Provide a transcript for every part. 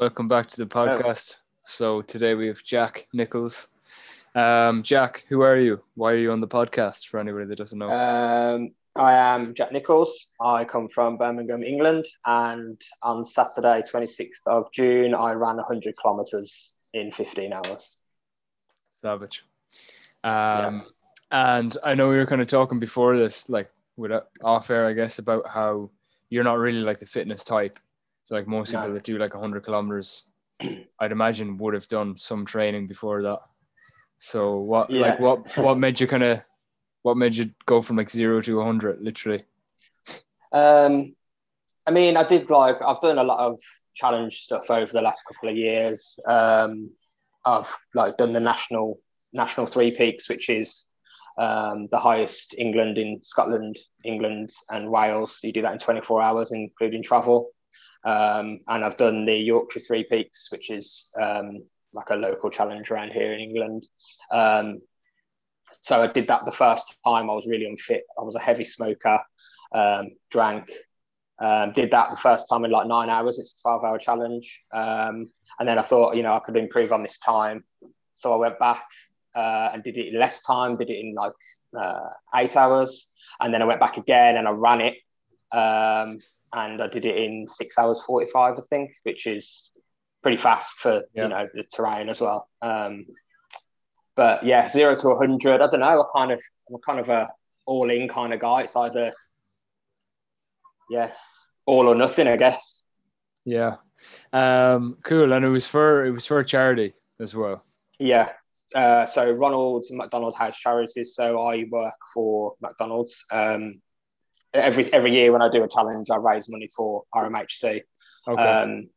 Welcome back to the podcast. So today we have Jak Nicholls. Um, Jak, who are you? Why are you on the podcast? For anybody that doesn't know. Um, I am Jak Nicholls. I come from Birmingham, England, and on Saturday, 26th of June, I ran 100 kilometers in 15 hours. Savage. Um, And I know we were kind of talking before this, like with uh, off air, I guess, about how you're not really like the fitness type. So like most people No. that do like 100 kilometers, I'd imagine would have done some training before that. So what like what what made you kind of what made you go from like zero to 100 literally? Um, I mean, I did like I've done a lot of challenge stuff over the last couple of years. Um, I've like done the national national three peaks, which is um, the highest England in Scotland, England and Wales. You do that in 24 hours, including travel. Um, and I've done the Yorkshire Three Peaks, which is um, like a local challenge around here in England. Um, so I did that the first time. I was really unfit. I was a heavy smoker, um, drank, um, did that the first time in like nine hours. It's a 12 hour challenge. Um, and then I thought, you know, I could improve on this time. So I went back uh, and did it in less time, did it in like uh, eight hours. And then I went back again and I ran it. And I did it in six hours 45, I think, which is pretty fast for, Yeah. you know, the terrain as well. Um, but yeah, zero to 100, I don't know. I kind of, I'm kind of a all in kind of guy. It's either, yeah, all or nothing, I guess. Yeah. Um cool and it was for it was for charity as well. Yeah. Uh, so Ronald's McDonald House Charities. So I work for McDonald's. Um, every every year when I do a challenge, I raise money for RMHC. Okay. Um,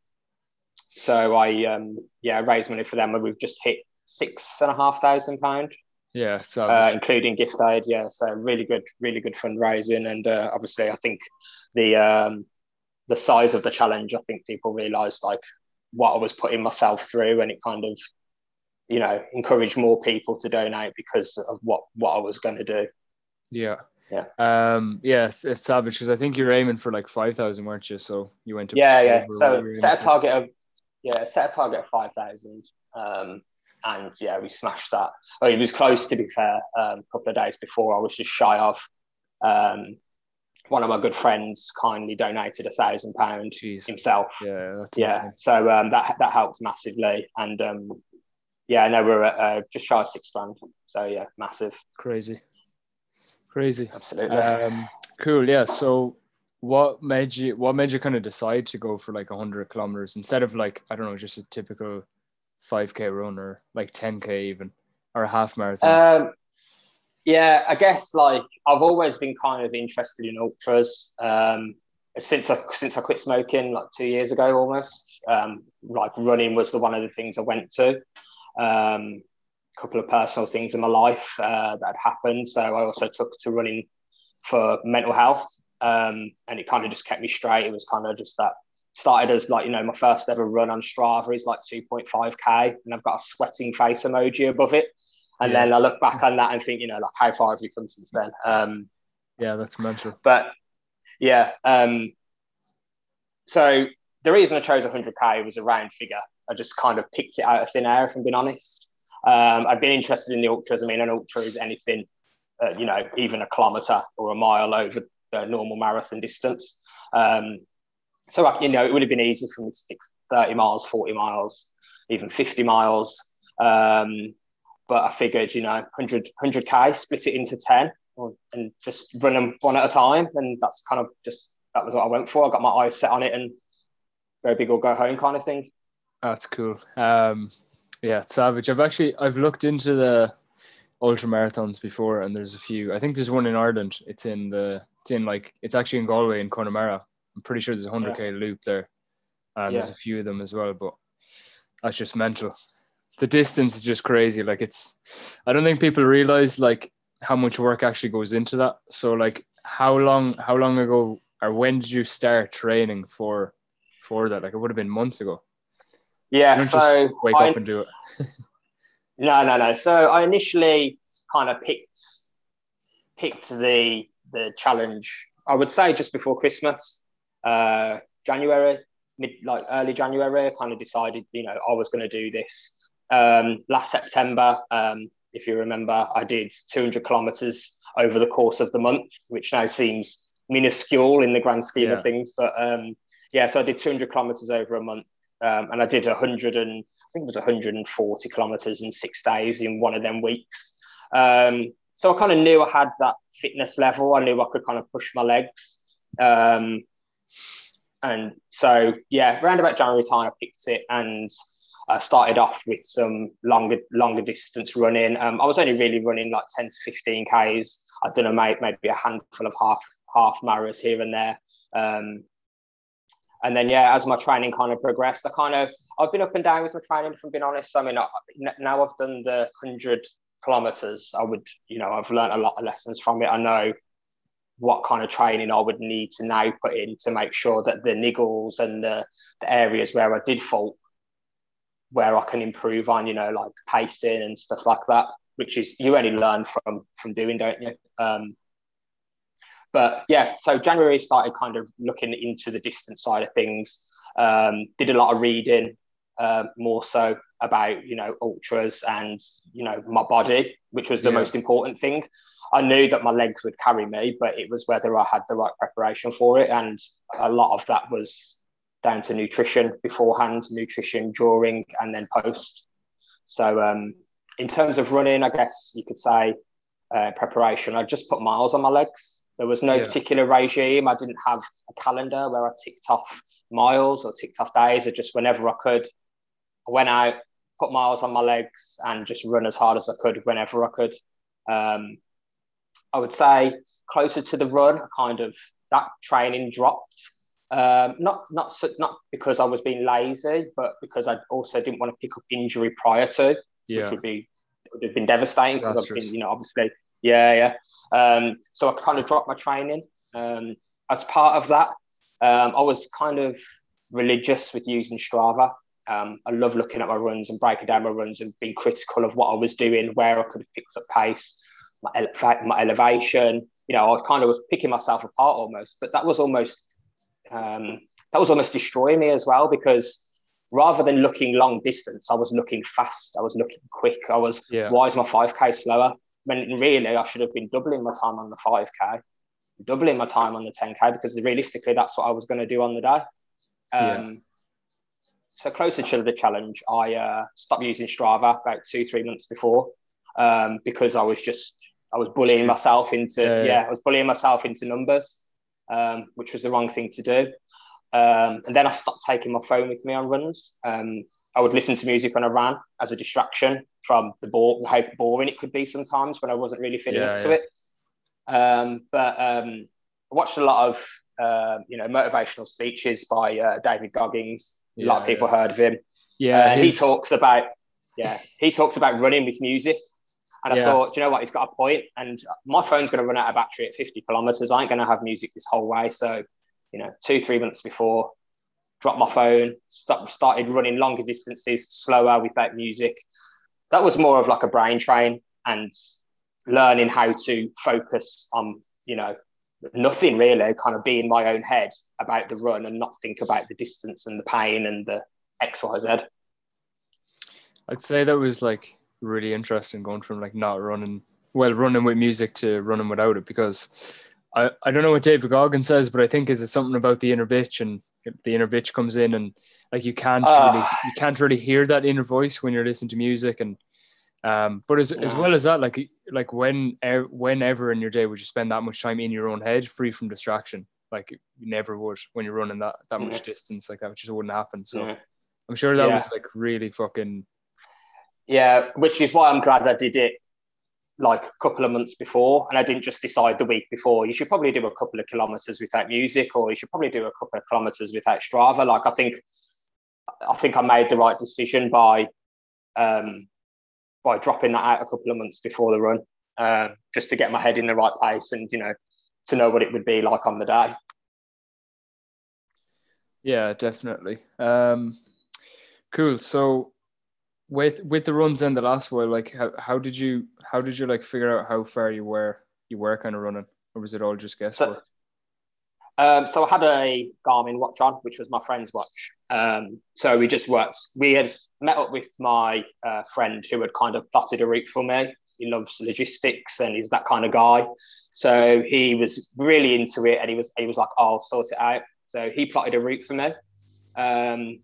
so I um, yeah raise money for them, and we've just hit six and a half thousand pound, yeah, so uh, including gift aid. Yeah, so really good, really good fundraising, and uh, obviously I think the um, the size of the challenge, I think people realised like what I was putting myself through, and it kind of you know encouraged more people to donate because of what what I was going to do. Yeah. Yeah. Um. Yeah. It's, it's savage because I think you're aiming for like five thousand, weren't you? So you went to Yeah, yeah. So set a aiming for. target of yeah, set a target of five thousand. Um, and yeah, we smashed that. Oh, it was close to be fair. Um, a couple of days before, I was just shy of. Um, one of my good friends kindly donated a thousand pound himself. Yeah. Yeah, insane. so um, that that helped massively, and um, yeah, no, we're at uh, just shy of six grand. So yeah, massive, Crazy. Crazy. absolutely. Um. Cool. Yeah. So. What made you? What made you kind of decide to go for like hundred kilometers instead of like I don't know, just a typical five k run or like ten k even or a half marathon? Um, yeah, I guess like I've always been kind of interested in ultras. Um, since I since I quit smoking like two years ago almost. Um, like running was the one of the things I went to. Couple of personal things in my life uh, that had happened, so I also took to running for mental health, um, and it kind of just kept me straight. It was kind of just that started as like you know my first ever run on Strava is like 2.5k, and I've got a sweating face emoji above it. And Yeah. then I look back on that and think, you know, like how far have you come since then? Um, yeah, that's mental. but yeah, um, so the reason I chose 100k was a round figure. I just kind of picked it out of thin air, if I'm being honest. Um, I've been interested in the ultras. I mean, an ultra is anything, uh, you know, even a kilometre or a mile over the normal marathon distance. Um, so, like, you know, it would have been easy for me to pick 30 miles, 40 miles, even 50 miles. Um, but I figured, you know, 100, 100k, split it into 10 or- and just run them one at a time. And that's kind of just, that was what I went for. I got my eyes set on it and go big or go home kind of thing. That's cool. Um, yeah, it's savage. I've actually I've looked into the ultra marathons before, and there's a few. I think there's one in Ireland. It's in the it's in like it's actually in Galway in Connemara. I'm pretty sure there's a hundred k loop there, and there's a few of them as well. But that's just mental. The distance is just crazy. Like it's, I don't think people realize like how much work actually goes into that. So like how long how long ago or when did you start training for for that? Like it would have been months ago. Yeah. So wake I, up and do it. no, no, no. So I initially kind of picked picked the the challenge. I would say just before Christmas, uh, January. mid like early January, I kind of decided, you know, I was going to do this. Um, last September, um, if you remember, I did 200 kilometers over the course of the month, which now seems minuscule in the grand scheme yeah. of things. But um, yeah, so I did 200 kilometers over a month, um, and I did 100 and I think it was 140 kilometers in six days in one of them weeks. Um, so I kind of knew I had that fitness level. I knew I could kind of push my legs. Um, and so yeah, around about January time, I picked it and I started off with some longer longer distance running. Um, I was only really running like 10 to 15 Ks. I'd done a maybe a handful of half half marathons here and there. Um, and then yeah, as my training kind of progressed, I kind of I've been up and down with my training. If I'm being honest, I mean I, now I've done the hundred kilometers. I would you know I've learned a lot of lessons from it. I know what kind of training I would need to now put in to make sure that the niggles and the, the areas where I did fault, where I can improve on, you know, like pacing and stuff like that, which is you only learn from from doing, don't you? Um, but yeah, so January started kind of looking into the distance side of things. Um, did a lot of reading, uh, more so about you know ultras and you know my body, which was the yeah. most important thing. I knew that my legs would carry me, but it was whether I had the right preparation for it. And a lot of that was down to nutrition beforehand, nutrition during, and then post. So, um, in terms of running, I guess you could say uh, preparation, I just put miles on my legs. There was no yeah. particular regime. I didn't have a calendar where I ticked off miles or ticked off days, or just whenever I could. I went out, put miles on my legs, and just run as hard as I could whenever I could. Um, I would say closer to the run, kind of that training dropped. Um, not not not because I was being lazy, but because I also didn't want to pick up injury prior to, yeah. which would be would have been devastating because I've been, you know, obviously, yeah, yeah. Um, so I kind of dropped my training. Um, as part of that, um, I was kind of religious with using Strava. Um, I love looking at my runs and breaking down my runs and being critical of what I was doing, where I could have picked up pace, my, ele- my elevation. You know, I kind of was picking myself apart almost, but that was almost um, that was almost destroying me as well because rather than looking long distance, I was looking fast. I was looking quick. I was yeah. why is my five k slower? When really I should have been doubling my time on the five k, doubling my time on the ten k because realistically that's what I was going to do on the day. Um, yeah. So closer to the challenge, I uh, stopped using Strava about two three months before um, because I was just I was bullying myself into yeah, yeah. yeah I was bullying myself into numbers, um, which was the wrong thing to do. Um, and then I stopped taking my phone with me on runs. Um, I would listen to music when I ran as a distraction from the bore, how boring it could be sometimes when I wasn't really feeling yeah, up to it. Um, but um, I watched a lot of uh, you know motivational speeches by uh, David Goggins. a lot of people heard of him. Yeah, uh, his... he talks about yeah he talks about running with music and yeah. I thought, you know what, he's got a point. point, and my phone's going to run out of battery at 50 kilometers. I ain't going to have music this whole way. So, you know, two, three months before, dropped my phone, start, started running longer distances, slower without music. That was more of like a brain train and learning how to focus on, you know, nothing really, kind of be in my own head about the run and not think about the distance and the pain and the X, Y, Z. I'd say that was like really interesting going from like not running well running with music to running without it because I, I don't know what David Goggins says, but I think is it something about the inner bitch and the inner bitch comes in and like you can't uh, really you can't really hear that inner voice when you're listening to music and um but as, yeah. as well as that like like when whenever in your day would you spend that much time in your own head free from distraction like you never would when you're running that that much distance like that which just wouldn't happen so yeah. I'm sure that yeah. was like really fucking yeah, which is why I'm glad I did it like a couple of months before and I didn't just decide the week before. You should probably do a couple of kilometers without music or you should probably do a couple of kilometers without Strava. Like I think I think I made the right decision by um by dropping that out a couple of months before the run. Uh, just to get my head in the right place and you know to know what it would be like on the day. Yeah, definitely. Um, cool. So with with the runs in the last while, like how, how did you how did you like figure out how far you were you were kind of running, or was it all just guesswork? Um, so I had a Garmin watch on, which was my friend's watch. Um, so we just worked. We had met up with my uh, friend who had kind of plotted a route for me. He loves logistics and he's that kind of guy. So he was really into it, and he was he was like, "I'll sort it out." So he plotted a route for me. Um,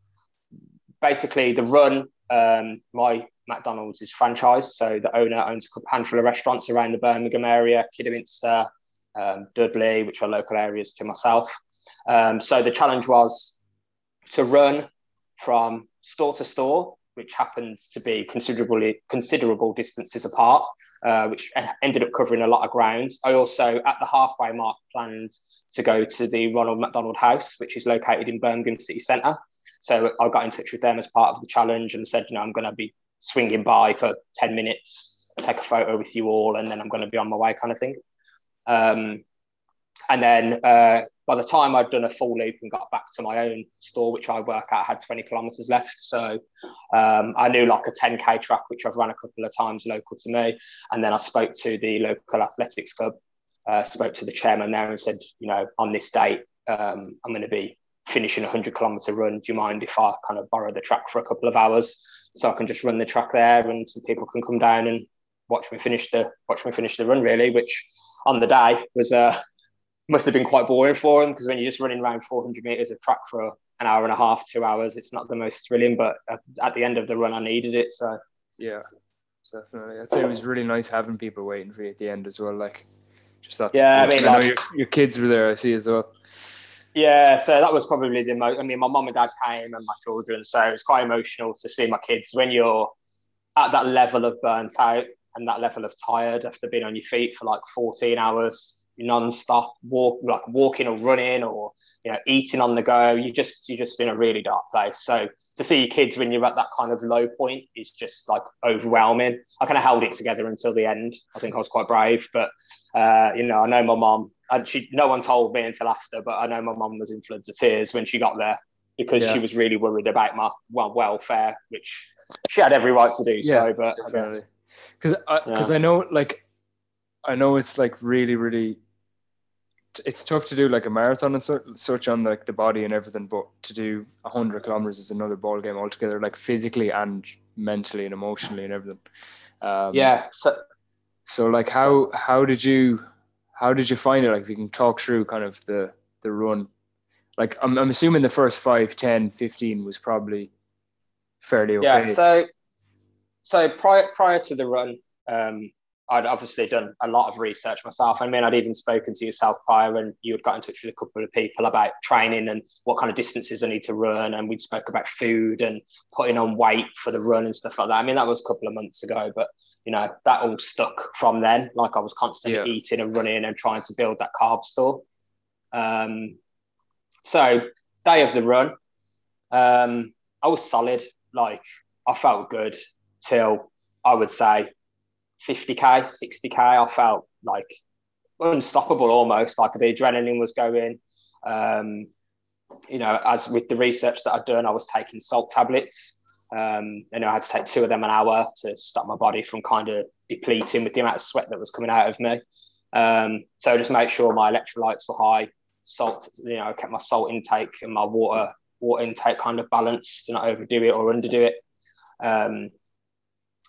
basically, the run. Um, my McDonald's is franchised, so the owner owns a handful of restaurants around the Birmingham area, Kidderminster, um, Dudley, which are local areas to myself. Um, so the challenge was to run from store to store, which happens to be considerably considerable distances apart, uh, which ended up covering a lot of ground. I also, at the halfway mark, planned to go to the Ronald McDonald House, which is located in Birmingham City Centre. So I got in touch with them as part of the challenge and said, you know, I'm going to be swinging by for 10 minutes, take a photo with you all, and then I'm going to be on my way, kind of thing. Um, and then uh, by the time I'd done a full loop and got back to my own store, which I work at, I had 20 kilometers left. So um, I knew like a 10K track, which I've run a couple of times local to me. And then I spoke to the local athletics club, uh, spoke to the chairman there and said, you know, on this date, um, I'm going to be finishing a 100 kilometer run. Do you mind if I kind of borrow the track for a couple of hours so I can just run the track there and some people can come down and watch me finish the watch me finish the run really, which on the day was uh, must have been quite boring for him because when you're just running around 400 meters of track for an hour and a half, two hours, it's not the most thrilling. But at, the end of the run, I needed it. So yeah, definitely. I'd say it was really nice having people waiting for you at the end as well. Like just that. Yeah, I mean, I like, know your, your kids were there. I see as well. Yeah, so that was probably the most. I mean, my mum and dad came and my children, so it was quite emotional to see my kids when you're at that level of burnt out and that level of tired after being on your feet for like 14 hours non-stop walk like walking or running or you know eating on the go. You just you're just in a really dark place. So to see your kids when you're at that kind of low point is just like overwhelming. I kind of held it together until the end. I think i was quite brave but uh, you know i know my mom and she no one told me until after but i know my mom was in floods of tears when she got there because yeah. she was really worried about my well, welfare which she had every right to do yeah, so but because because I, yeah. I know like I know it's like really really it's tough to do like a marathon and such on like the body and everything, but to do hundred kilometers is another ball game altogether, like physically and mentally and emotionally and everything. Um, yeah. So, so like how how did you how did you find it? Like if you can talk through kind of the the run. Like I'm I'm assuming the first 5, 10, 15 was probably fairly okay. Yeah. So so prior prior to the run, um, I'd obviously done a lot of research myself. I mean, I'd even spoken to yourself prior, and you had got in touch with a couple of people about training and what kind of distances I need to run. And we'd spoke about food and putting on weight for the run and stuff like that. I mean, that was a couple of months ago, but you know, that all stuck from then. Like I was constantly yeah. eating and running and trying to build that carb store. Um, so day of the run, um, I was solid. Like I felt good till I would say 50k, 60k, I felt like unstoppable almost. Like the adrenaline was going. Um, you know, as with the research that I'd done, I was taking salt tablets. Um, and I had to take two of them an hour to stop my body from kind of depleting with the amount of sweat that was coming out of me. Um, so just make sure my electrolytes were high, salt, you know, I kept my salt intake and my water water intake kind of balanced to not overdo it or underdo it. Um,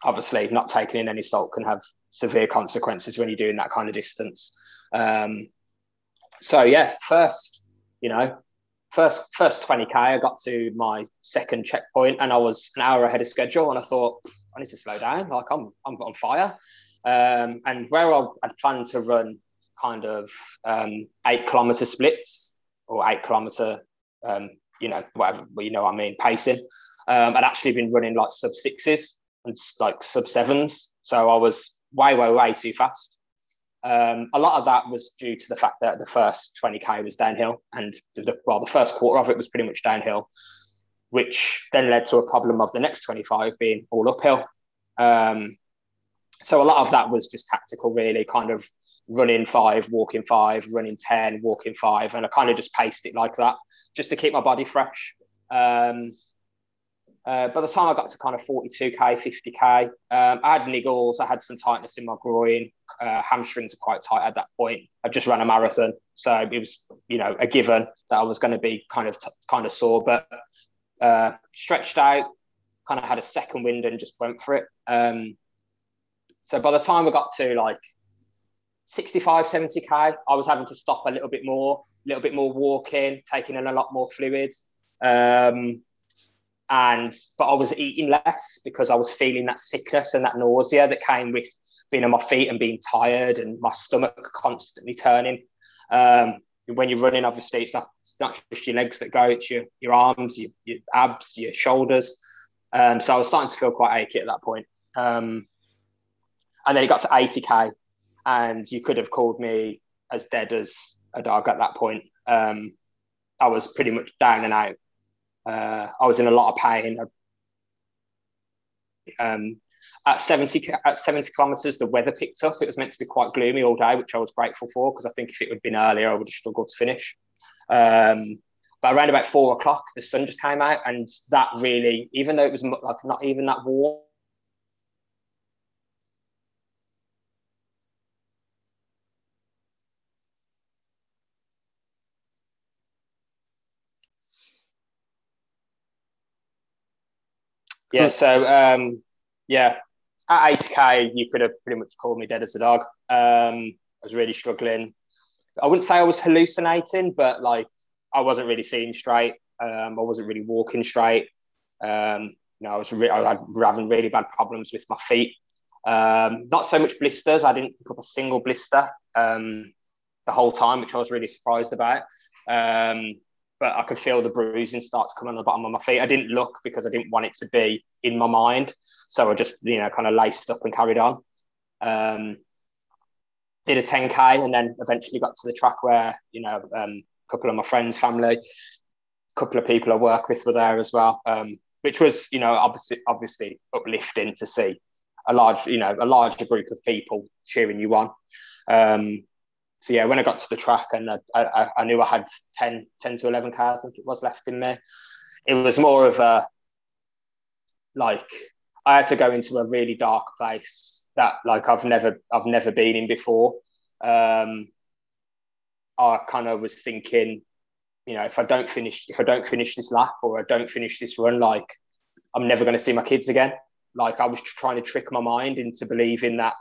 obviously not taking in any salt can have severe consequences when you're doing that kind of distance. Um, so yeah, first, you know, first first 20k, I got to my second checkpoint and I was an hour ahead of schedule, and I thought I need to slow down. Like I'm I'm on fire. Um, and where I had planned to run kind of um, eight kilometer splits or eight kilometer, um, you know, whatever you know what I mean, pacing. Um, I'd actually been running like sub sixes and like sub sevens. So I was way, way, way too fast. Um, a lot of that was due to the fact that the first 20k was downhill, and the, well, the first quarter of it was pretty much downhill, which then led to a problem of the next 25 being all uphill. Um, so a lot of that was just tactical, really, kind of running five, walking five, running 10, walking five, and I kind of just paced it like that just to keep my body fresh. Um, Uh, by the time I got to kind of 42k, 50k, um, I had niggles. I had some tightness in my groin. Uh, hamstrings are quite tight at that point. I just ran a marathon, so it was you know a given that I was going to be kind of t- kind of sore, but uh, stretched out. Kind of had a second wind and just went for it. Um, so by the time I got to like 65, 70k, I was having to stop a little bit more, a little bit more walking, taking in a lot more fluid. Um, and but I was eating less because I was feeling that sickness and that nausea that came with being on my feet and being tired and my stomach constantly turning. Um, when you're running, obviously, it's not, it's not just your legs that go; it's your your arms, your, your abs, your shoulders. Um, so I was starting to feel quite achy at that point. Um, and then it got to 80k, and you could have called me as dead as a dog at that point. Um, I was pretty much down and out. Uh, I was in a lot of pain. Um, at 70 at 70 kilometers, the weather picked up. It was meant to be quite gloomy all day, which I was grateful for because I think if it had been earlier, I would have struggled to finish. Um, but around about four o'clock, the sun just came out, and that really, even though it was like not even that warm, Yeah, so um, yeah, at 80k, you could have pretty much called me dead as a dog. Um, I was really struggling. I wouldn't say I was hallucinating, but like I wasn't really seeing straight. Um, I wasn't really walking straight. Um, you know, I was re- I had having really bad problems with my feet. Um, not so much blisters. I didn't pick up a single blister um, the whole time, which I was really surprised about. Um, but I could feel the bruising start to come on the bottom of my feet. I didn't look because I didn't want it to be in my mind. So I just, you know, kind of laced up and carried on. Um, did a 10K and then eventually got to the track where, you know, um, a couple of my friends, family, a couple of people I work with were there as well, um, which was, you know, obviously, obviously uplifting to see a large, you know, a larger group of people cheering you on. Um, so yeah, when I got to the track and I, I, I, knew I had 10, 10 to 11 cars, I think it was left in there. It was more of a, like, I had to go into a really dark place that like I've never, I've never been in before. Um, I kind of was thinking, you know, if I don't finish, if I don't finish this lap or I don't finish this run, like I'm never going to see my kids again. Like I was trying to trick my mind into believing that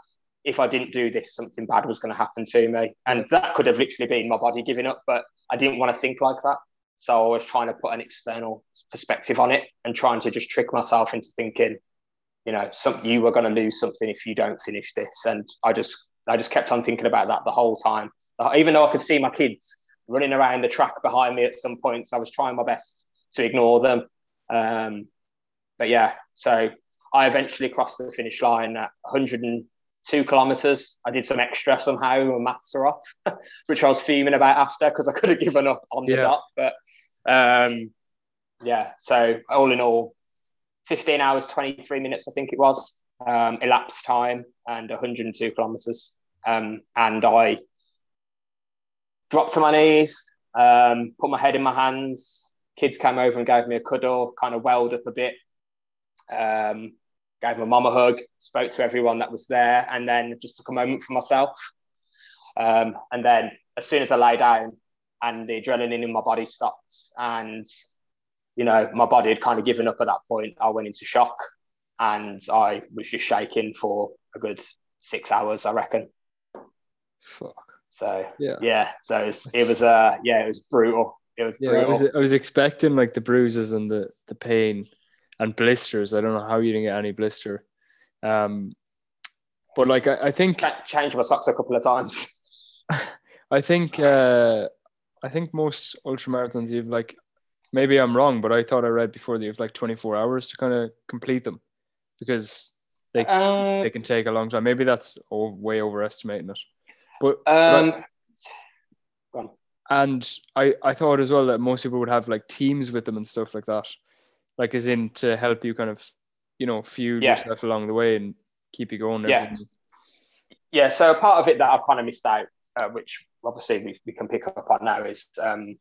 if I didn't do this, something bad was going to happen to me. And that could have literally been my body giving up, but I didn't want to think like that. So I was trying to put an external perspective on it and trying to just trick myself into thinking, you know, some, you were going to lose something if you don't finish this. And I just, I just kept on thinking about that the whole time. Even though I could see my kids running around the track behind me at some points, I was trying my best to ignore them. Um, but yeah, so I eventually crossed the finish line at 100 and two kilometers. I did some extra somehow. My maths are off, which I was fuming about after because I could have given up on the yeah. dot. But um, yeah, so all in all, 15 hours, 23 minutes, I think it was, um, elapsed time and 102 kilometers. Um, and I dropped to my knees, um, put my head in my hands. Kids came over and gave me a cuddle, kind of welled up a bit. Um, gave my mum a hug, spoke to everyone that was there, and then just took a moment for myself. Um, and then as soon as I lay down and the adrenaline in my body stopped, and you know my body had kind of given up at that point, I went into shock, and I was just shaking for a good six hours, I reckon. Fuck. So yeah, yeah. So it was, it was uh yeah, it was brutal. It was yeah. Brutal. I was I was expecting like the bruises and the the pain and blisters. I don't know how you didn't get any blister. Um, but like I, I think changed my socks a couple of times. I think uh, I think most ultramarathons you've like maybe I'm wrong, but I thought I read before that you have like 24 hours to kind of complete them because they uh, they can take a long time. Maybe that's all, way overestimating it. But, um, but and I I thought as well that most people would have like teams with them and stuff like that like as in to help you kind of you know fuel yeah. yourself along the way and keep you going yeah yeah so a part of it that i've kind of missed out uh, which obviously we, we can pick up on now is um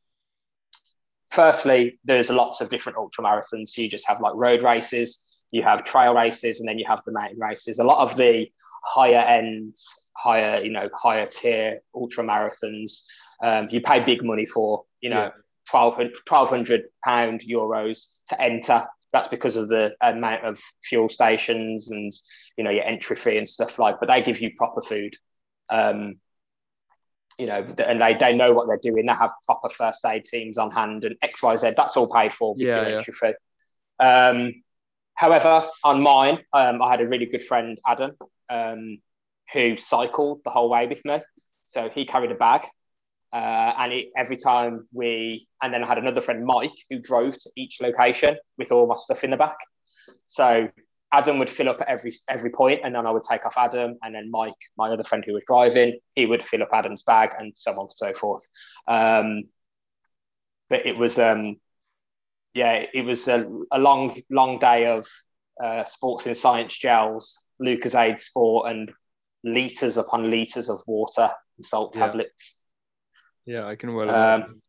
firstly, there's lots of different ultra marathons. So you just have like road races, you have trail races, and then you have the mountain races. A lot of the higher end, higher, you know, higher tier ultra marathons, um, you pay big money for, you know, yeah. 1200 pound euros to enter. That's because of the amount of fuel stations and, you know, your entry fee and stuff like, but they give you proper food. Um, you know, and they, they know what they're doing. They have proper first aid teams on hand and X, Y, Z. That's all paid for with yeah, your entry fee. Um, however, on mine, um, I had a really good friend, Adam, um, who cycled the whole way with me. So he carried a bag. Uh, and it, every time we, and then I had another friend, Mike, who drove to each location with all my stuff in the back. So Adam would fill up at every every point, and then I would take off Adam, and then Mike, my other friend who was driving, he would fill up Adam's bag, and so on and so forth. Um, but it was, um, yeah, it was a, a long, long day of uh, sports and science gels, Lucozade Sport, and liters upon liters of water and salt yeah. tablets. Yeah, I can well. Um,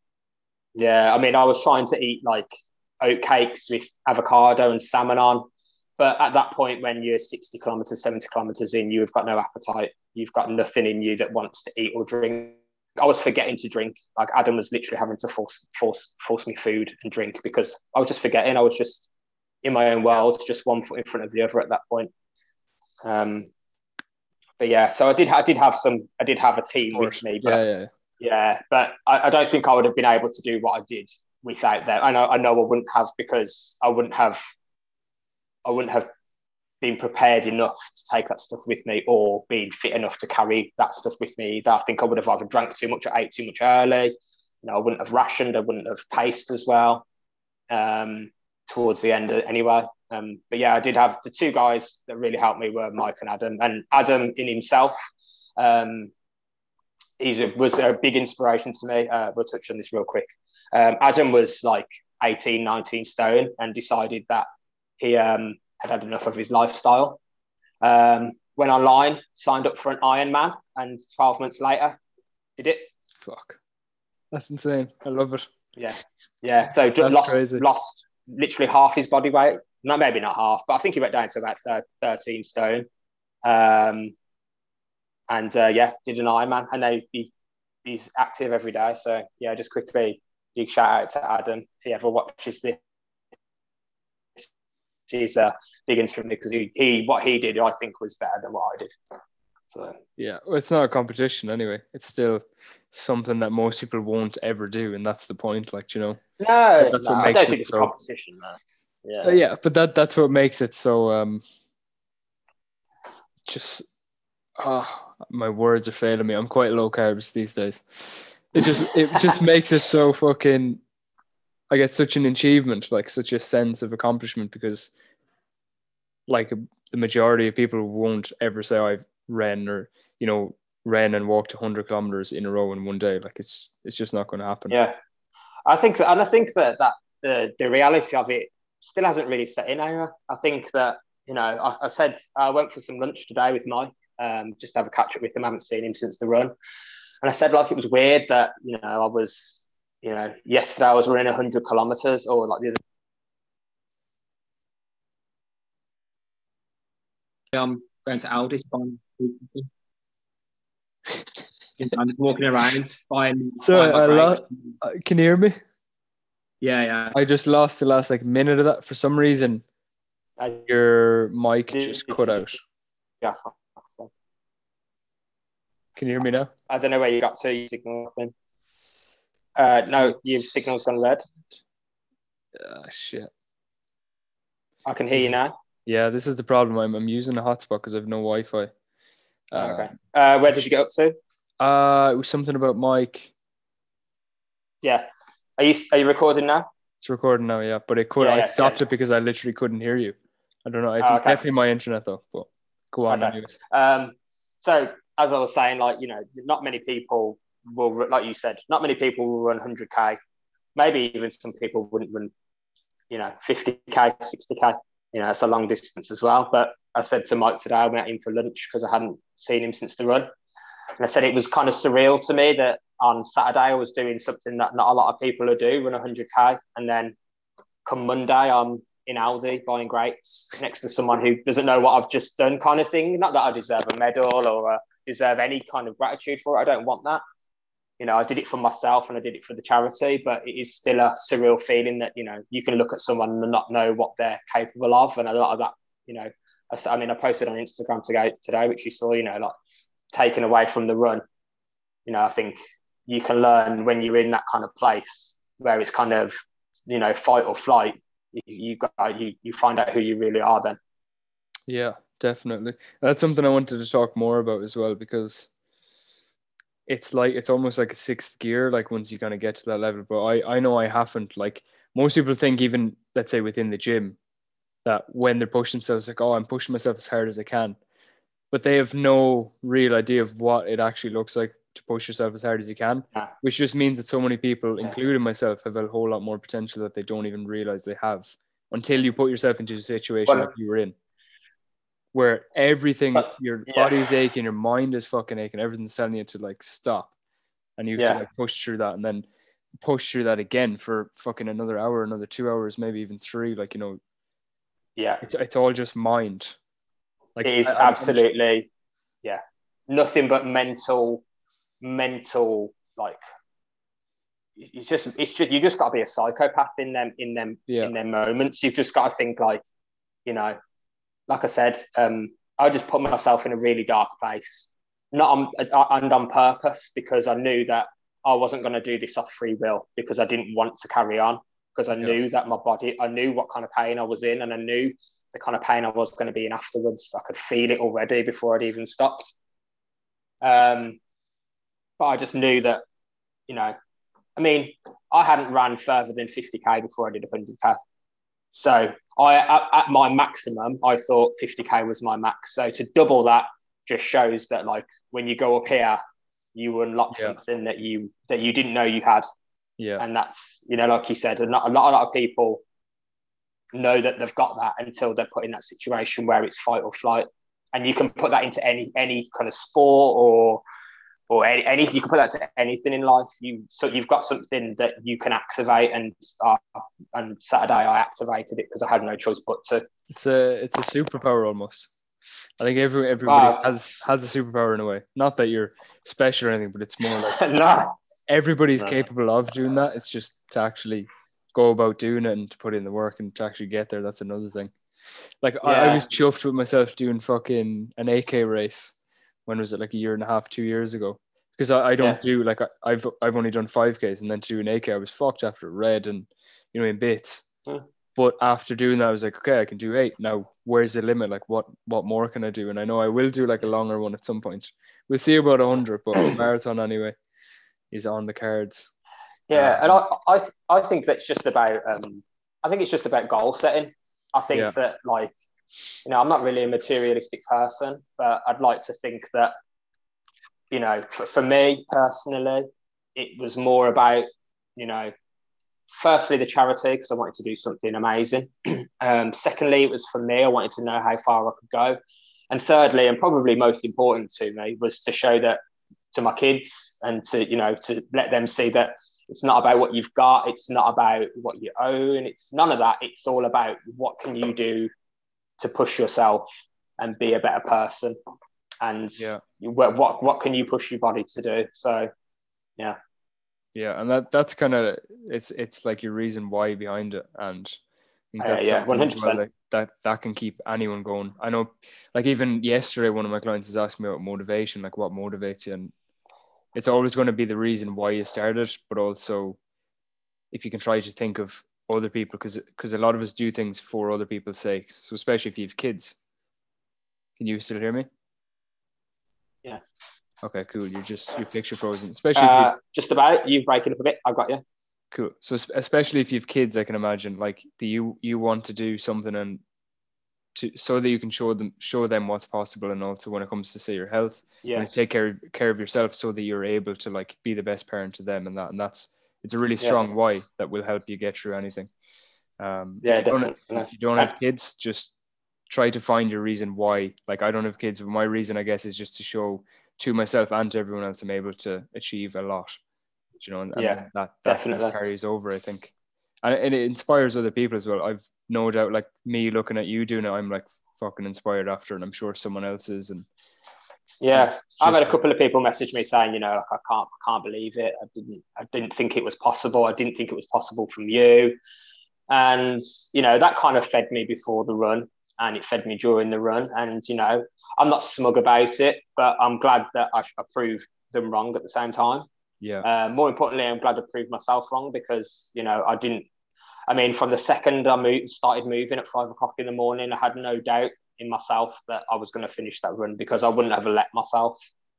yeah, I mean, I was trying to eat like oat cakes with avocado and salmon on but at that point, when you're 60 kilometers, 70 kilometers in, you've got no appetite. You've got nothing in you that wants to eat or drink. I was forgetting to drink. Like Adam was literally having to force force force me food and drink because I was just forgetting. I was just in my own world, just one foot in front of the other at that point. Um, but yeah, so I did I did have some I did have a team with me, but yeah, yeah, yeah. But I, I, don't think I would have been able to do what I did without them. I know I know I wouldn't have because I wouldn't have I wouldn't have been prepared enough to take that stuff with me or been fit enough to carry that stuff with me either. I think I would have either drank too much or ate too much early. You know, I wouldn't have rationed, I wouldn't have paced as well um, towards the end anyway. Um, but yeah, I did have the two guys that really helped me were Mike and Adam. And Adam in himself, um, he was a big inspiration to me. Uh, we'll touch on this real quick. Um, Adam was like 18, 19 stone and decided that he um, had had enough of his lifestyle. Um, went online, signed up for an Ironman, and 12 months later, did it. Fuck. That's insane. I love it. Yeah. Yeah. So just lost, crazy. lost literally half his body weight. Not maybe not half, but I think he went down to about 13 stone. Um, and uh, yeah, did an Ironman, and now he, he's active every day. So yeah, just quickly, big shout out to Adam if he ever watches this he's a big instrument because he, he what he did I think was better than what I did. So yeah, well, it's not a competition anyway. It's still something that most people won't ever do, and that's the point. Like you know, no, that's no, what makes I don't it think it's so, competition, man. Yeah, but yeah, but that that's what makes it so. um Just oh, my words are failing me. I'm quite low carbs these days. It just it just makes it so fucking I get such an achievement, like such a sense of accomplishment because like the majority of people won't ever say I've ran or, you know, ran and walked 100 kilometers in a row in one day. Like it's, it's just not going to happen. Yeah. I think that, and I think that, that the, the reality of it still hasn't really set in either. I think that, you know, I, I said I went for some lunch today with Mike, um, just to have a catch up with him. I haven't seen him since the run. And I said, like, it was weird that, you know, I was you know, yesterday I was running 100 kilometers or like the other. I'm going to Aldi's buying I'm just walking around buying. Sorry, I lost. Uh, can you hear me? Yeah, yeah. I just lost the last like minute of that for some reason. I, your mic just cut out. Yeah. Can you hear me now? I don't know where you got to. Signal. Uh, no, your signal's gone red. Ah, shit. I can hear you now. Yeah, this is the problem. I'm, I'm using a hotspot because I have no Wi-Fi. Uh, okay. Uh, where did you get up to? Uh, it was something about Mike. Yeah. Are you are you recording now? It's recording now, yeah. But it could yeah, I yeah, stopped yeah. it because I literally couldn't hear you. I don't know. It's, oh, okay. definitely my internet though. But go on, okay. anyways. Um, so as I was saying, like you know, not many people will, like you said, not many people will run 100k. Maybe even some people wouldn't run, you know, 50k, 60k. You know, it's a long distance as well. But I said to Mike today, I went in for lunch because I hadn't seen him since the run. And I said it was kind of surreal to me that on Saturday I was doing something that not a lot of people do, run 100k, and then come Monday I'm in Aldi buying grapes next to someone who doesn't know what I've just done, kind of thing. Not that I deserve a medal or uh, deserve any kind of gratitude for it. I don't want that. You know, I did it for myself and I did it for the charity, but it is still a surreal feeling that you know you can look at someone and not know what they're capable of, and a lot of that, you know, I, mean, I posted on Instagram today, today, which you saw, you know, like taken away from the run. You know, I think you can learn when you're in that kind of place where it's kind of, you know, fight or flight. You, you got you you find out who you really are then. Yeah, definitely. That's something I wanted to talk more about as well because it's like it's almost like a sixth gear, like once you kind of get to that level. But I I know I haven't. Like most people think, even let's say within the gym, that when they're pushing themselves, like oh, I'm pushing myself as hard as I can but they have no real idea of what it actually looks like to push yourself as hard as you can, which just means that so many people, including myself, have a whole lot more potential that they don't even realize they have until you put yourself into a situation well, like you were in, where everything, but, your yeah. body is aching, your mind is fucking aching, everything's telling you to like stop, and you have to like push through that, and then push through that again for fucking another hour, another two hours, maybe even three. Like you know, yeah, it's it's all just mind like it is I, absolutely, yeah, nothing but mental, mental like. It's just, it's just, you just got to be a psychopath in them, in them, yeah. in them moments. You've just got to think like, you know, like I said, um, I just put myself in a really dark place, not on and on purpose because I knew that I wasn't going to do this off free will because I didn't want to carry on because I yeah. knew that my body, I knew what kind of pain I was in, and I knew the kind of pain I was going to be in afterwards. I could feel it already before I'd even stopped. Um, but I just knew that, you know, I mean, I hadn't ran further than 50k before I did 100k. So I, at, at my maximum, I thought 50k was my max. So to double that just shows that, like, when you go up here, you unlock yeah. something that you that you didn't know you had. Yeah. And that's, you know, like you said, a lot, a lot, a lot of people know that they've got that until they're put in that situation where it's fight or flight. And you can put that into any any kind of sport or or any, any you can put that to anything in life. You so you've got something that you can activate, and uh, and Saturday I activated it because I had no choice but to. It's a it's a superpower almost. I think every everybody uh, has has a superpower in a way. Not that you're special or anything, but it's more like nah. everybody's capable of doing that. It's just to actually go about doing it and to put in the work and to actually get there. That's another thing. Like yeah. I, I, was chuffed with myself doing fucking an AK race. When was it? Like a year and a half, two years ago. Because I, I don't yeah. do like I, have I've only done five Ks and then to do an AK, I was fucked after red and you know in bits. Hmm. But after doing that, I was like, okay, I can do eight. Now, where's the limit? Like, what what more can I do? And I know I will do like a longer one at some point. We'll see about a hundred, but marathon anyway is on the cards. Yeah, and I, I, I think that's just about. Um, I think it's just about goal setting. I think yeah. that like, you know, I'm not really a materialistic person, but I'd like to think that, you know, for, for me personally, it was more about, you know, firstly the charity because I wanted to do something amazing. um, secondly, it was for me. I wanted to know how far I could go, and thirdly, and probably most important to me, was to show that to my kids and to you know to let them see that it's not about what you've got. It's not about what you own. It's none of that. It's all about what can you do to push yourself and be a better person. And yeah. what, what, what can you push your body to do? So, yeah. Yeah. And that, that's kind of, it's, it's like your reason why behind it. And uh, yeah, 100%. That, that can keep anyone going. I know, like even yesterday, one of my clients is asking me about motivation, like what motivates you. And it's always going to be the reason why you started, but also if you can try to think of other people, because because a lot of us do things for other people's sakes. So especially if you have kids. Can you still hear me? Yeah. Okay, cool. You're just your picture frozen. Especially uh, you, just about you breaking up a bit. I got you. Cool. So especially if you have kids, I can imagine like the you you want to do something and to so that you can show them show them what's possible and also when it comes to say your health yeah take care of, care of yourself so that you're able to like be the best parent to them and that and that's it's a really strong yeah. why that will help you get through anything um yeah if you, definitely. if you don't have kids just try to find your reason why like i don't have kids but my reason i guess is just to show to myself and to everyone else i'm able to achieve a lot you know, and, Yeah, and that, that definitely. carries over, I think. And it, it inspires other people as well. I've no doubt, like me looking at you doing it, I'm like fucking inspired after, and I'm sure someone else is. And Yeah, I've had a couple of people message me saying, you know, like I can't, I can't believe it. I didn't, I didn't think it was possible. I didn't think it was possible from you, and you know that kind of fed me before the run, and it fed me during the run. And you know, I'm not smug about it, but I'm glad that I, I proved them wrong at the same time. yeah, Uh, more importantly, I'm glad I proved myself wrong because you know I didn't. I mean, from the second I moved, started moving at five o'clock in the morning, I had no doubt in myself that I was going to finish that run because I wouldn't have let myself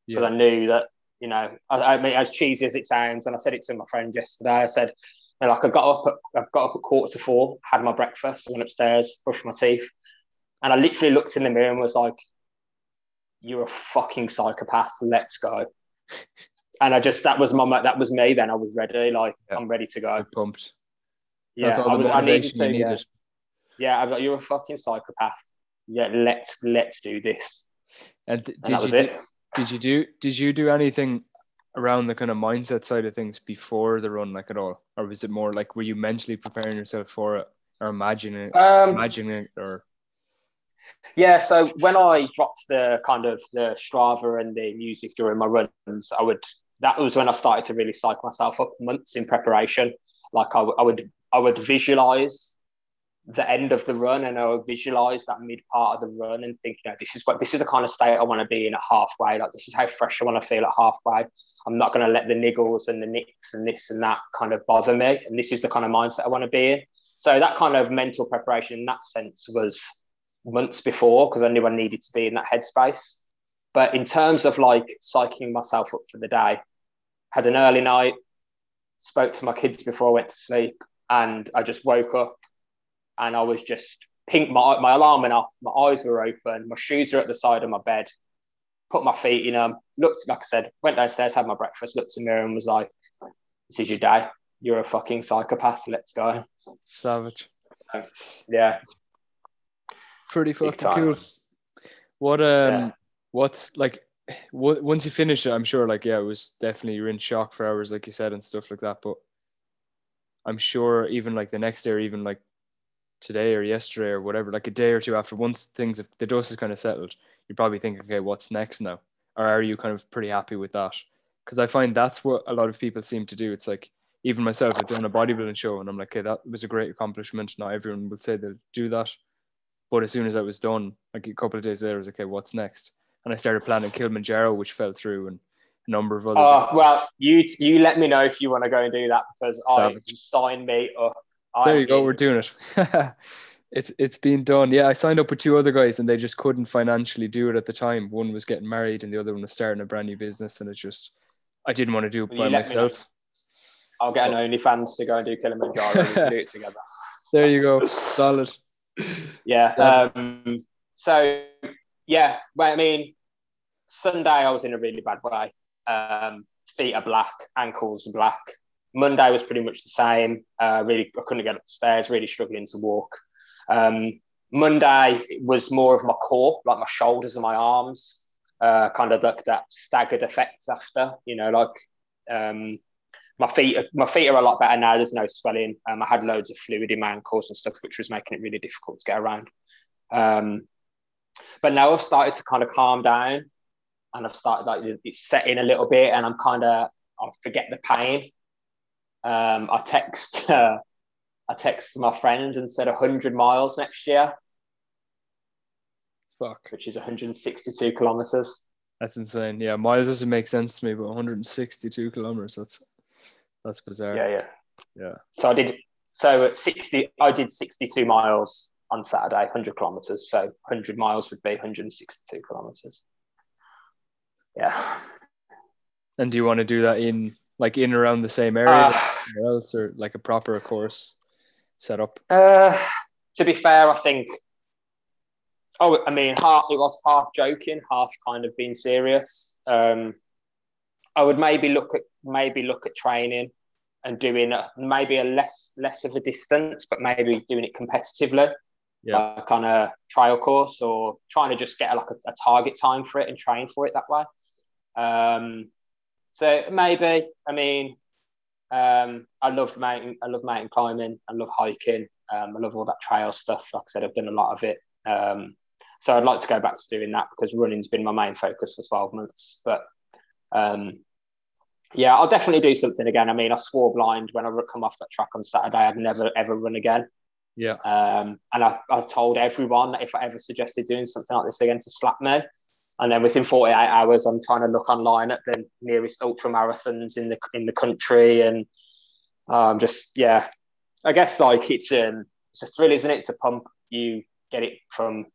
because yeah, I knew that you know. I, I mean, as cheesy as it sounds, and I said it to my friend yesterday. I said, you know, like I got up, at, I got up at quarter to four, had my breakfast, went upstairs, brushed my teeth, and I literally looked in the mirror and was like, "You're a fucking psychopath. Let's go." and I just that was my that was me. Then I was ready. Like Yeah. I'm ready to go. I'm pumped. Yeah, I was. I needed to. Yeah, yeah. I was like, "You're a fucking psychopath." Yeah, let's let's do this. And d- And did that you do, did you do did you do anything around the kind of mindset side of things before the run, like at all, or was it more like were you mentally preparing yourself for it, or imagining it, Um, imagining it, or Yeah, so when I dropped the kind of the Strava and the music during my runs, I would that was when I started to really psych myself up months in preparation. Like I, w- I would I would visualize the end of the run and I would visualize that mid part of the run and think, you know, this is what this is the kind of state I want to be in at halfway. Like this is how fresh I want to feel at halfway. I'm not going to let the niggles and the nicks and this and that kind of bother me. And this is the kind of mindset I want to be in. So that kind of mental preparation in that sense was months before because I knew I needed to be in that headspace. But in terms of like psyching myself up for the day, had an early night, spoke to my kids before I went to sleep, and I just woke up and I was just pink. My, my alarm went off, my eyes were open, my shoes are at the side of my bed, put my feet in them, looked, like I said, went downstairs, had my breakfast, looked in the mirror and was like, This is your day. You're a fucking psychopath. Let's go. savage? Yeah. Pretty Big fucking cool. What um, Yeah. what's like? w- Once you finish it, I'm sure like yeah, it was definitely you're in shock for hours, like you said, and stuff like that. But I'm sure even like the next day, or even like today or yesterday or whatever, like a day or two after, once things have, the dust is kind of settled, you're probably thinking, okay, what's next now? Or are you kind of pretty happy with that? Because I find that's what a lot of people seem to do. It's like even myself, I've done a bodybuilding show, and I'm like, okay, that was a great accomplishment. Not everyone will say they'll do that, but as soon as that was done, like a couple of days later, I was okay, what's next? And I started planning Kilimanjaro, which fell through, and a number of other. Oh well, you you let me know if you want to go and do that because I sign me up. There I'm you go. We're doing it. it's it's been done. Yeah, I signed up with two other guys, and they just couldn't financially do it at the time. One was getting married, and the other one was starting a brand new business, and it's just I didn't want to do it Will by you let me know? myself. I'll get an OnlyFans to go and do Kilimanjaro. and do it together. There you go. Solid. Yeah. So- Um, so yeah, well, I mean, Sunday I was in a really bad way. Um, feet are black, ankles are black. Monday was pretty much the same. Uh, really, I couldn't get up the stairs. Really struggling to walk. Um, Monday was more of my core, like my shoulders and my arms, uh, kind of like that staggered effects after. You know, like um, my feet. My feet are a lot better now. There's no swelling. Um, I had loads of fluid in my ankles and stuff, which was making it really difficult to get around. Um, but now I've started to kind of calm down, and I've started like it's setting a little bit, and I'm kind of I forget the pain. Um, I text uh, I text my friend and said 100 miles next year, Fuck. which is 162 kilometers. That's insane. Yeah, miles doesn't make sense to me, but 162 kilometers. That's that's bizarre. Yeah, yeah, Yeah. So I did. So at 60, I did 62 miles on Saturday, 100 kilometers. So 100 miles would be 162 kilometers. Yeah. And do you want to do that in like in around the same area Uh, or else, or like a proper course set up? Uh, to be fair, I think. Oh, I mean, half it was half joking, half kind of being serious. Um, I would maybe look at maybe look at training and doing a, maybe a less less of a distance, but maybe doing it competitively, Yeah. like on a trial course, or trying to just get like a, a target time for it and train for it that way. Um, so maybe, I mean, Um, I love mountain. I love mountain climbing. I love hiking. Um, I love all that trail stuff. Like I said, I've done a lot of it. Um, so I'd like to go back to doing that because running's been my main focus for 12 months. But um, yeah, I'll definitely do something again. I mean, I swore blind when I come off that track on Saturday, I'd never ever run again. Yeah. Um, and I, I told everyone that if I ever suggested doing something like this again to slap me. And then within 48 hours, I'm trying to look online at the nearest ultra marathons in the in the country, and um, just yeah, I guess like it's um it's a thrill, isn't it? It's a pump. You get it from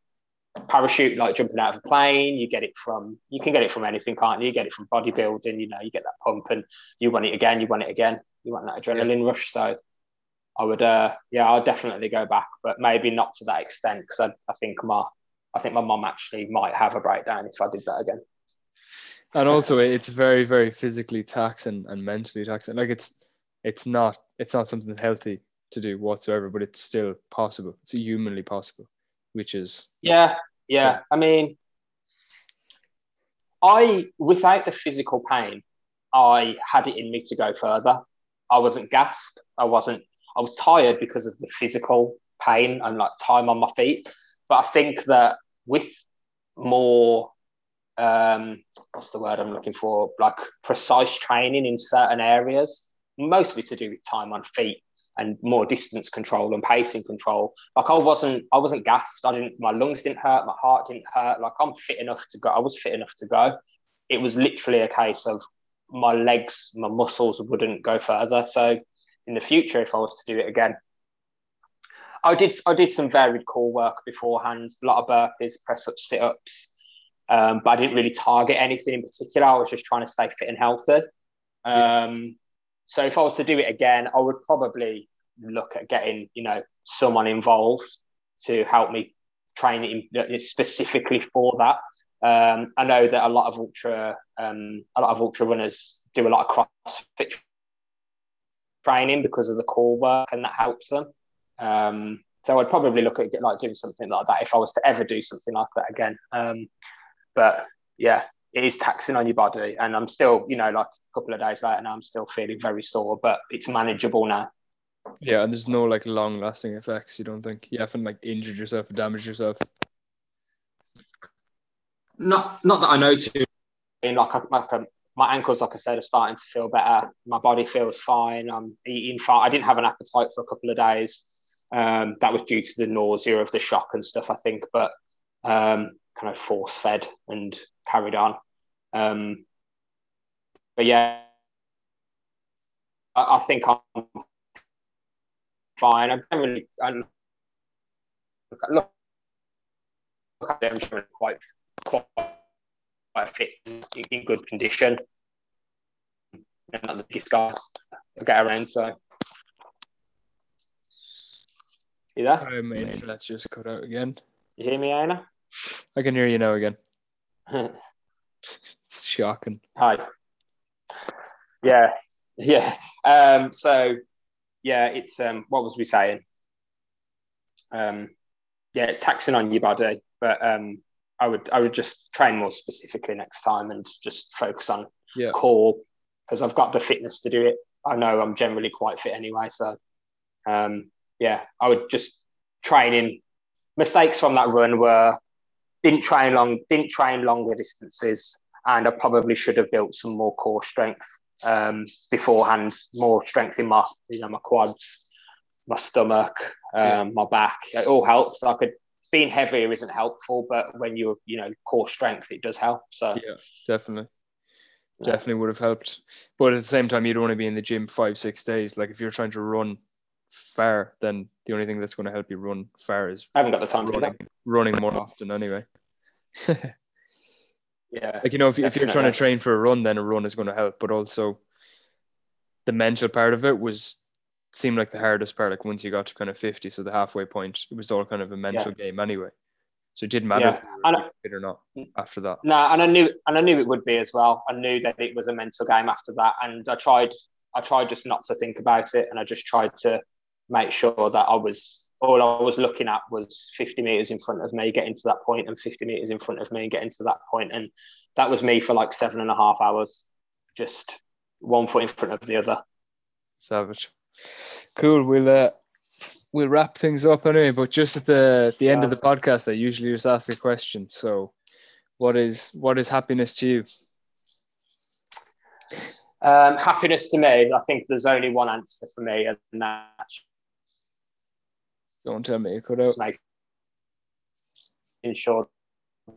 parachute, like jumping out of a plane. You get it from you can get it from anything, can't you? You get it from bodybuilding. You know, you get that pump, and you want it again. You want it again. You want that adrenaline yeah. rush. So I would, uh, yeah, I'll definitely go back, but maybe not to that extent because I, I think my, I think my mom actually might have a breakdown if I did that again. And also, it's very, very physically taxing and mentally taxing. Like it's, it's not, it's not something healthy to do whatsoever, but it's still possible. It's humanly possible, which is yeah, yeah. yeah. I mean, I without the physical pain, I had it in me to go further. I wasn't gassed. I wasn't I was tired because of the physical pain and like time on my feet. But I think that with more um, what's the word I'm looking for? Like precise training in certain areas, mostly to do with time on feet and more distance control and pacing control. Like I wasn't, I wasn't gassed. I didn't, my lungs didn't hurt, my heart didn't hurt. Like I'm fit enough to go. I was fit enough to go. It was literally a case of my legs, my muscles wouldn't go further. So in the future if I was to do it again. I did I did some varied core work beforehand, a lot of burpees, press ups, sit ups, um, but I didn't really target anything in particular. I was just trying to stay fit and healthy. Um, so if I was to do it again, I would probably look at getting you know someone involved to help me train it specifically for that. Um, I know that a lot of ultra um, a lot of ultra runners do a lot of CrossFit training because of the core work, and that helps them. Um, so I'd probably look at like doing something like that if I was to ever do something like that again. Um, but yeah, it is taxing on your body, and I'm still, you know, like a couple of days later now, I'm still feeling very sore, but it's manageable now. Yeah, and there's no like long lasting effects. You don't think you haven't like injured yourself or damaged yourself? Not, not that I know to. In like a, like a my ankles, like I said, are starting to feel better. My body feels fine. I'm eating fine. I didn't have an appetite for a couple of days. Um, that was due to the nausea of the shock and stuff, I think, but um, kind of force fed and carried on. Um, but yeah, I, I, think I'm fine. I'm generally, I'm, look, look at them quite, quite fit in good condition. And not the biggest guy to get around. So, you there? Sorry, my internet just cut out again. You hear me, Anna? I can hear you now again. it's shocking. Hi. Yeah, yeah. Um, so, yeah, it's um, what was we saying? Um, yeah, it's taxing on your body, but um, I would I would just train more specifically next time and just focus on yeah. core because I've got the fitness to do it. I know I'm generally quite fit anyway, so um, yeah, I would just training. Mistakes from that run were didn't train long, didn't train longer distances, and I probably should have built some more core strength um, beforehand, more strength in my you know my quads, my stomach, um, my back. It all helps. I could being heavier isn't helpful, but when you're, you know, core strength, it does help. So yeah, definitely. Definitely would have helped. But at the same time, you don't want to be in the gym five, six days. Like if you're trying to run far, then the only thing that's going to help you run far is I haven't got the time running, running more often anyway. yeah. Like, you know, if, if you're trying to train for a run, then a run is going to help. But also the mental part of it was seemed like the hardest part. Like once you got to kind of 50, so the halfway point, it was all kind of a mental yeah. game anyway. So it didn't matter yeah. if you were or not mm. after that. No, and I knew and I knew it would be as well. I knew that it was a mental game after that. And I tried I tried just not to think about it and I just tried to make sure that I was all I was looking at was 50 meters in front of me, getting to that point, and 50 meters in front of me, and getting to that point. And that was me for like seven and a half hours, just one foot in front of the other Savage. Cool. We'll uh, we'll wrap things up anyway. But just at the the end of the podcast, I usually just ask a question. So, what is what is happiness to you? Um, happiness to me, I think there's only one answer for me, and that's don't tell me you could out. Making sure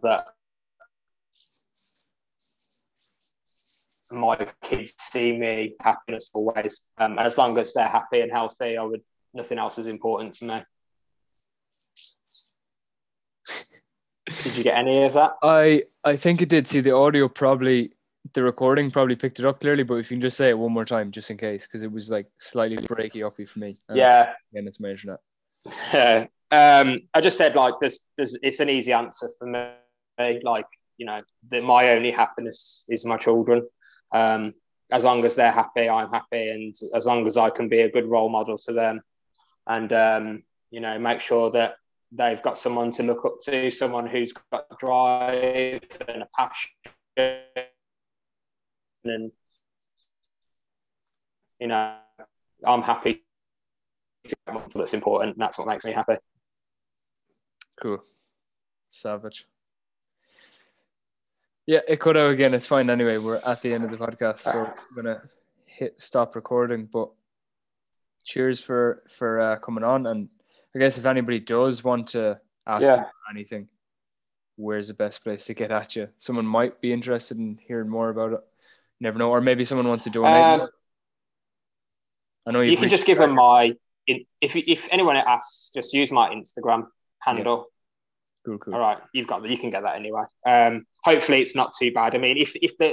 that my kids see me happiness always. Um, and as long as they're happy and healthy, I would nothing else is important to me. did you get any of that? I I think it did. See the audio probably the recording probably picked it up clearly, but if you can just say it one more time, just in case, because it was like slightly breaky uppy for me. Yeah. And it's my internet. um, I just said like this. There's, it's an easy answer for me. Like you know, that my only happiness is my children. Um, as long as they're happy, I'm happy, and as long as I can be a good role model to them, and um, you know, make sure that they've got someone to look up to, someone who's got drive and a passion, and you know, I'm happy that's important. That's what makes me happy. Cool. Savage. Yeah, it could have again. It's fine anyway. We're at the end of the podcast, so I'm gonna hit stop recording. But cheers for for uh, coming on, and I guess if anybody does want to ask yeah. anything, where's the best place to get at you? Someone might be interested in hearing more about it. never know, or maybe someone wants to donate. Um, I know you can just give them my if if anyone asks, just use my Instagram handle. Yeah. Cool, cool. All right, you've got that. You can get that anyway. Um, hopefully, it's not too bad. I mean, if if the